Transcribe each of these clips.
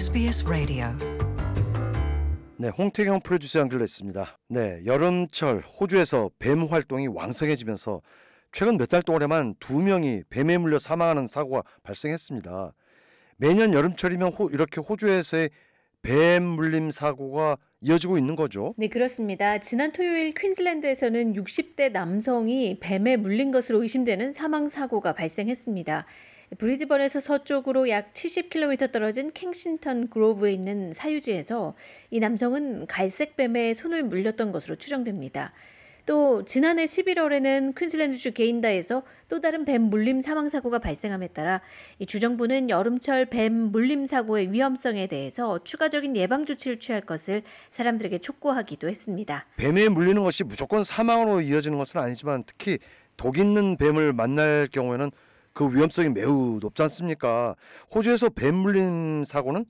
SBS 라디오 네, 홍태경 프로듀서 연결됐습니다. 네, 여름철 호주에서 뱀 활동이 왕성해지면서 최근 몇 달 동안에만 두 명이 뱀에 물려 사망하는 사고가 발생했습니다. 매년 여름철이면 호, 이렇게 호주에서의 뱀 물림 사고가 이어지고 있는 거죠. 네, 그렇습니다. 지난 토요일 퀸즐랜드에서는 60대 남성이 뱀에 물린 것으로 의심되는 사망 사고가 발생했습니다. 브리즈번에서 서쪽으로 약 70km 떨어진 캥싱턴 그로브에 있는 사유지에서 이 남성은 갈색 뱀에 손을 물렸던 것으로 추정됩니다. 또 지난해 11월에는 퀸즐랜드주 게인다에서 또 다른 뱀 물림 사망 사고가 발생함에 따라 이 주정부는 여름철 뱀 물림 사고의 위험성에 대해서 추가적인 예방 조치를 취할 것을 사람들에게 촉구하기도 했습니다. 뱀에 물리는 것이 무조건 사망으로 이어지는 것은 아니지만 특히 독 있는 뱀을 만날 경우에는 그 위험성이 매우 높지 않습니까? 호주에서 뱀 물림 사고는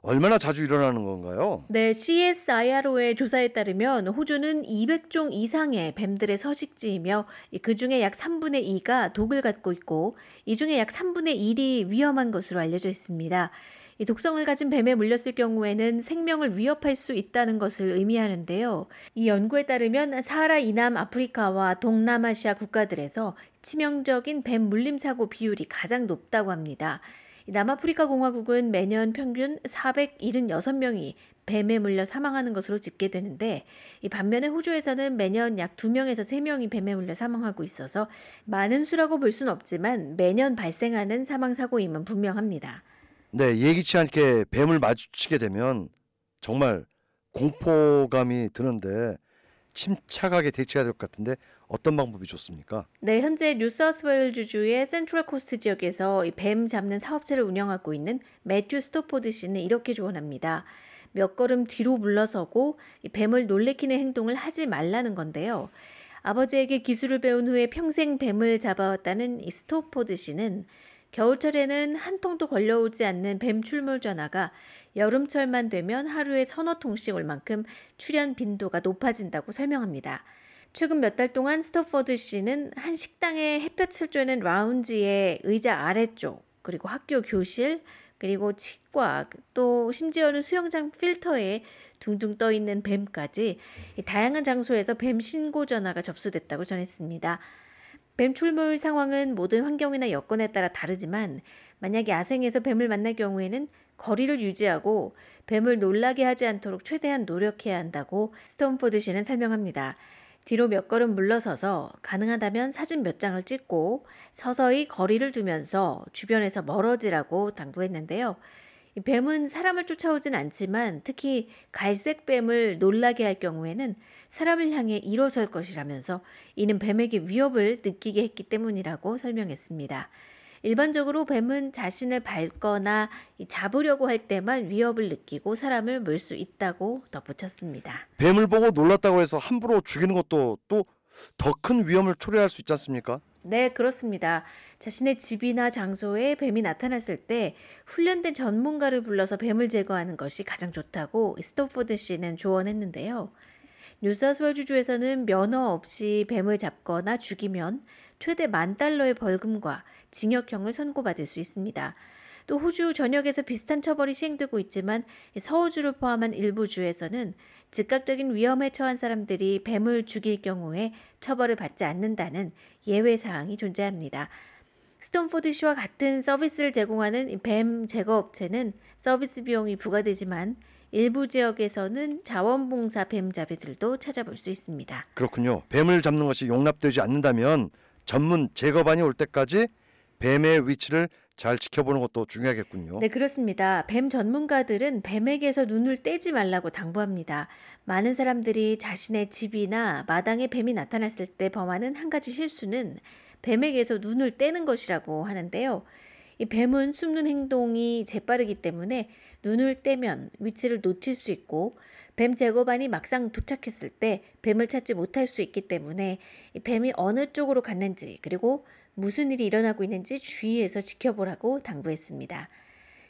얼마나 자주 일어나는 건가요? 네, CSIRO의 조사에 따르면 호주는 200종 이상의 뱀들의 서식지이며 그 중에 약 3분의 2가 독을 갖고 있고 이 중에 약 3분의 1이 위험한 것으로 알려져 있습니다. 이 독성을 가진 뱀에 물렸을 경우에는 생명을 위협할 수 있다는 것을 의미하는데요. 이 연구에 따르면 사하라 이남 아프리카와 동남아시아 국가들에서 치명적인 뱀 물림 사고 비율이 가장 높다고 합니다. 남아프리카 공화국은 매년 평균 476명이 뱀에 물려 사망하는 것으로 집계되는데 이 반면에 호주에서는 매년 약 2명에서 3명이 뱀에 물려 사망하고 있어서 많은 수라고 볼 수는 없지만 매년 발생하는 사망 사고임은 분명합니다. 네, 예기치 않게 뱀을 마주치게 되면 정말 공포감이 드는데 침착하게 대처해야 될 것 같은데 어떤 방법이 좋습니까? 네, 현재 뉴사우스웨일스주의 센트럴 코스트 지역에서 뱀 잡는 사업체를 운영하고 있는 매튜 스토포드 씨는 이렇게 조언합니다. 몇 걸음 뒤로 물러서고 뱀을 놀래키는 행동을 하지 말라는 건데요. 아버지에게 기술을 배운 후에 평생 뱀을 잡아왔다는 이 스토포드 씨는 겨울철에는 한 통도 걸려오지 않는 뱀 출몰 전화가 여름철만 되면 하루에 서너 통씩 올 만큼 출현 빈도가 높아진다고 설명합니다. 최근 몇 달 동안 스토퍼드 씨는 한 식당의 햇볕을 쬐는 라운지의 의자 아래쪽, 그리고 학교 교실, 그리고 치과, 또 심지어는 수영장 필터에 둥둥 떠 있는 뱀까지 다양한 장소에서 뱀 신고 전화가 접수됐다고 전했습니다. 뱀 출몰 상황은 모든 환경이나 여건에 따라 다르지만 만약 야생에서 뱀을 만날 경우에는 거리를 유지하고 뱀을 놀라게 하지 않도록 최대한 노력해야 한다고 스톤포드 씨는 설명합니다. 뒤로 몇 걸음 물러서서 가능하다면 사진 몇 장을 찍고 서서히 거리를 두면서 주변에서 멀어지라고 당부했는데요. 뱀은 사람을 쫓아오진 않지만 특히 갈색 뱀을 놀라게 할 경우에는 사람을 향해 일어설 것이라면서 이는 뱀에게 위협을 느끼게 했기 때문이라고 설명했습니다. 일반적으로 뱀은 자신을 밟거나 잡으려고 할 때만 위협을 느끼고 사람을 물 수 있다고 덧붙였습니다. 뱀을 보고 놀랐다고 해서 함부로 죽이는 것도 또 더 큰 위험을 초래할 수 있지 않습니까? 네, 그렇습니다. 자신의 집이나 장소에 뱀이 나타났을 때 훈련된 전문가를 불러서 뱀을 제거하는 것이 가장 좋다고 스토포드 씨는 조언했는데요. 뉴사우스웨일즈주에서는 면허 없이 뱀을 잡거나 죽이면 최대 만 달러의 벌금과 징역형을 선고받을 수 있습니다. 또 호주 전역에서 비슷한 처벌이 시행되고 있지만 서호주를 포함한 일부 주에서는 즉각적인 위험에 처한 사람들이 뱀을 죽일 경우에 처벌을 받지 않는다는 예외 사항이 존재합니다. 스토포드 씨와 같은 서비스를 제공하는 뱀 제거 업체는 서비스 비용이 부과되지만 일부 지역에서는 자원봉사 뱀잡이들도 찾아볼 수 있습니다. 그렇군요. 뱀을 잡는 것이 용납되지 않는다면 전문 제거반이 올 때까지 뱀의 위치를 잘 지켜보는 것도 중요하겠군요. 네, 그렇습니다. 뱀 전문가들은 뱀에게서 눈을 떼지 말라고 당부합니다. 많은 사람들이 자신의 집이나 마당에 뱀이 나타났을 때 범하는 한 가지 실수는 뱀에게서 눈을 떼는 것이라고 하는데요. 이 뱀은 숨는 행동이 재빠르기 때문에 눈을 떼면 위치를 놓칠 수 있고 뱀 제거반이 막상 도착했을 때 뱀을 찾지 못할 수 있기 때문에 이 뱀이 어느 쪽으로 갔는지 그리고 무슨 일이 일어나고 있는지 주의해서 지켜보라고 당부했습니다.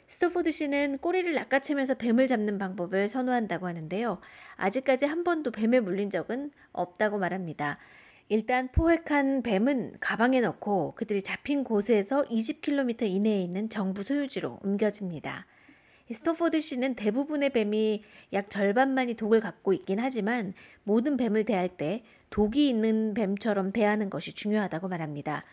스토포드 씨는 꼬리를 낚아채면서 뱀을 잡는 방법을 선호한다고 하는데요. 아직까지 한 번도 뱀에 물린 적은 없다고 말합니다. 일단 포획한 뱀은 가방에 넣고 그들이 잡힌 곳에서 20km 이내에 있는 정부 소유지로 옮겨집니다. 이 스토포드시는 대부분의 뱀이 약 절반만이 독을 갖고 있긴 하지만 모든 뱀을 대할 때 독이 있는 뱀처럼 대하는 것이 중요하다고 말합니다.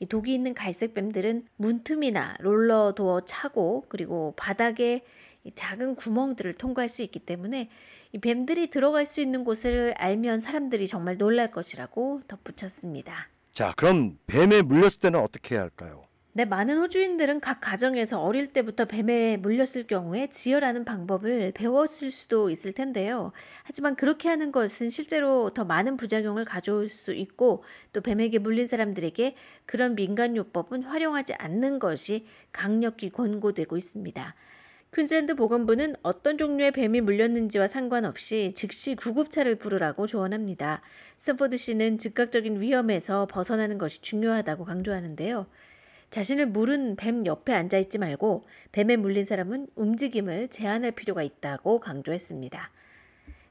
이 독이 있는 갈색 뱀들은 문틈이나 롤러 도어 차고 그리고 바닥에 이 작은 구멍들을 통과할 수 있기 때문에 이 뱀들이 들어갈 수 있는 곳을 알면 사람들이 정말 놀랄 것이라고 덧붙였습니다. 자, 그럼 뱀에 물렸을 때는 어떻게 해야 할까요? 네, 많은 호주인들은 각 가정에서 어릴 때부터 뱀에 물렸을 경우에 지혈하는 방법을 배웠을 수도 있을 텐데요. 하지만 그렇게 하는 것은 실제로 더 많은 부작용을 가져올 수 있고 또 뱀에게 물린 사람들에게 그런 민간요법은 활용하지 않는 것이 강력히 권고되고 있습니다. 퀸즐랜드 보건부는 어떤 종류의 뱀이 물렸는지와 상관없이 즉시 구급차를 부르라고 조언합니다. 스포드시는 즉각적인 위험에서 벗어나는 것이 중요하다고 강조하는데요. 자신을 물은 뱀 옆에 앉아 있지 말고 뱀에 물린 사람은 움직임을 제한할 필요가 있다고 강조했습니다.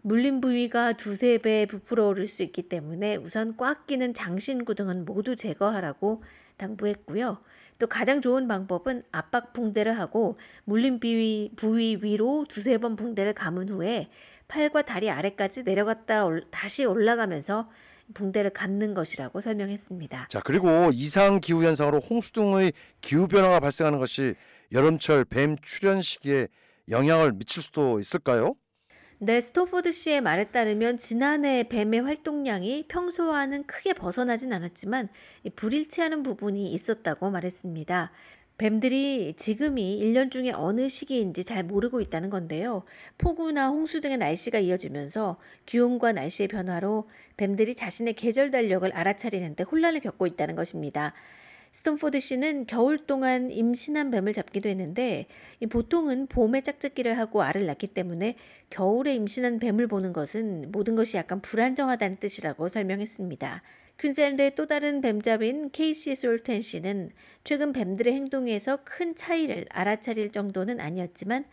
물린 부위가 두세 배 부풀어 오를 수 있기 때문에 우선 꽉 끼는 장신구 등은 모두 제거하라고 당부했고요. 또 가장 좋은 방법은 압박 붕대를 하고 물린 부위, 부위 위로 두세 번 붕대를 감은 후에 팔과 다리 아래까지 내려갔다 올, 다시 올라가면서 붕대를 감는 것이라고 설명했습니다. 자, 그리고 이상 기후 현상으로 홍수 등의 기후 변화가 발생하는 것이 여름철 뱀 출현 시기에 영향을 미칠 수도 있을까요? 네, 스토포드 씨의 말에 따르면 지난해 뱀의 활동량이 평소와는 크게 벗어나진 않았지만 불일치하는 부분이 있었다고 말했습니다. 뱀들이 지금이 1년 중에 어느 시기인지 잘 모르고 있다는 건데요. 폭우나 홍수 등의 날씨가 이어지면서 기온과 날씨의 변화로 뱀들이 자신의 계절 달력을 알아차리는데 혼란을 겪고 있다는 것입니다. 스토포드 씨는 겨울 동안 임신한 뱀을 잡기도 했는데 보통은 봄에 짝짓기를 하고 알을 낳기 때문에 겨울에 임신한 뱀을 보는 것은 모든 것이 약간 불안정하다는 뜻이라고 설명했습니다. 퀸즐랜드의 또 다른 뱀잡인 케이시 솔텐 씨는 최근 뱀들의 행동에서 큰 차이를 알아차릴 정도는 아니었지만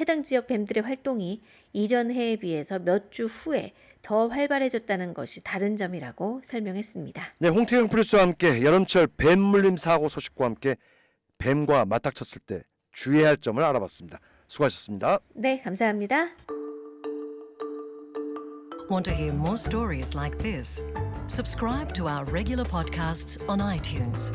해당 지역 뱀들의 활동이 이전 해에 비해서 몇 주 후에 더 활발해졌다는 것이 다른 점이라고 설명했습니다. 네, 홍태경 프로듀서와 함께 여름철 뱀 물림 사고 소식과 함께 뱀과 맞닥쳤을 때 주의해야 할 점을 알아봤습니다. 수고하셨습니다. 네, 감사합니다. subscribe to our regular podcasts on iTunes.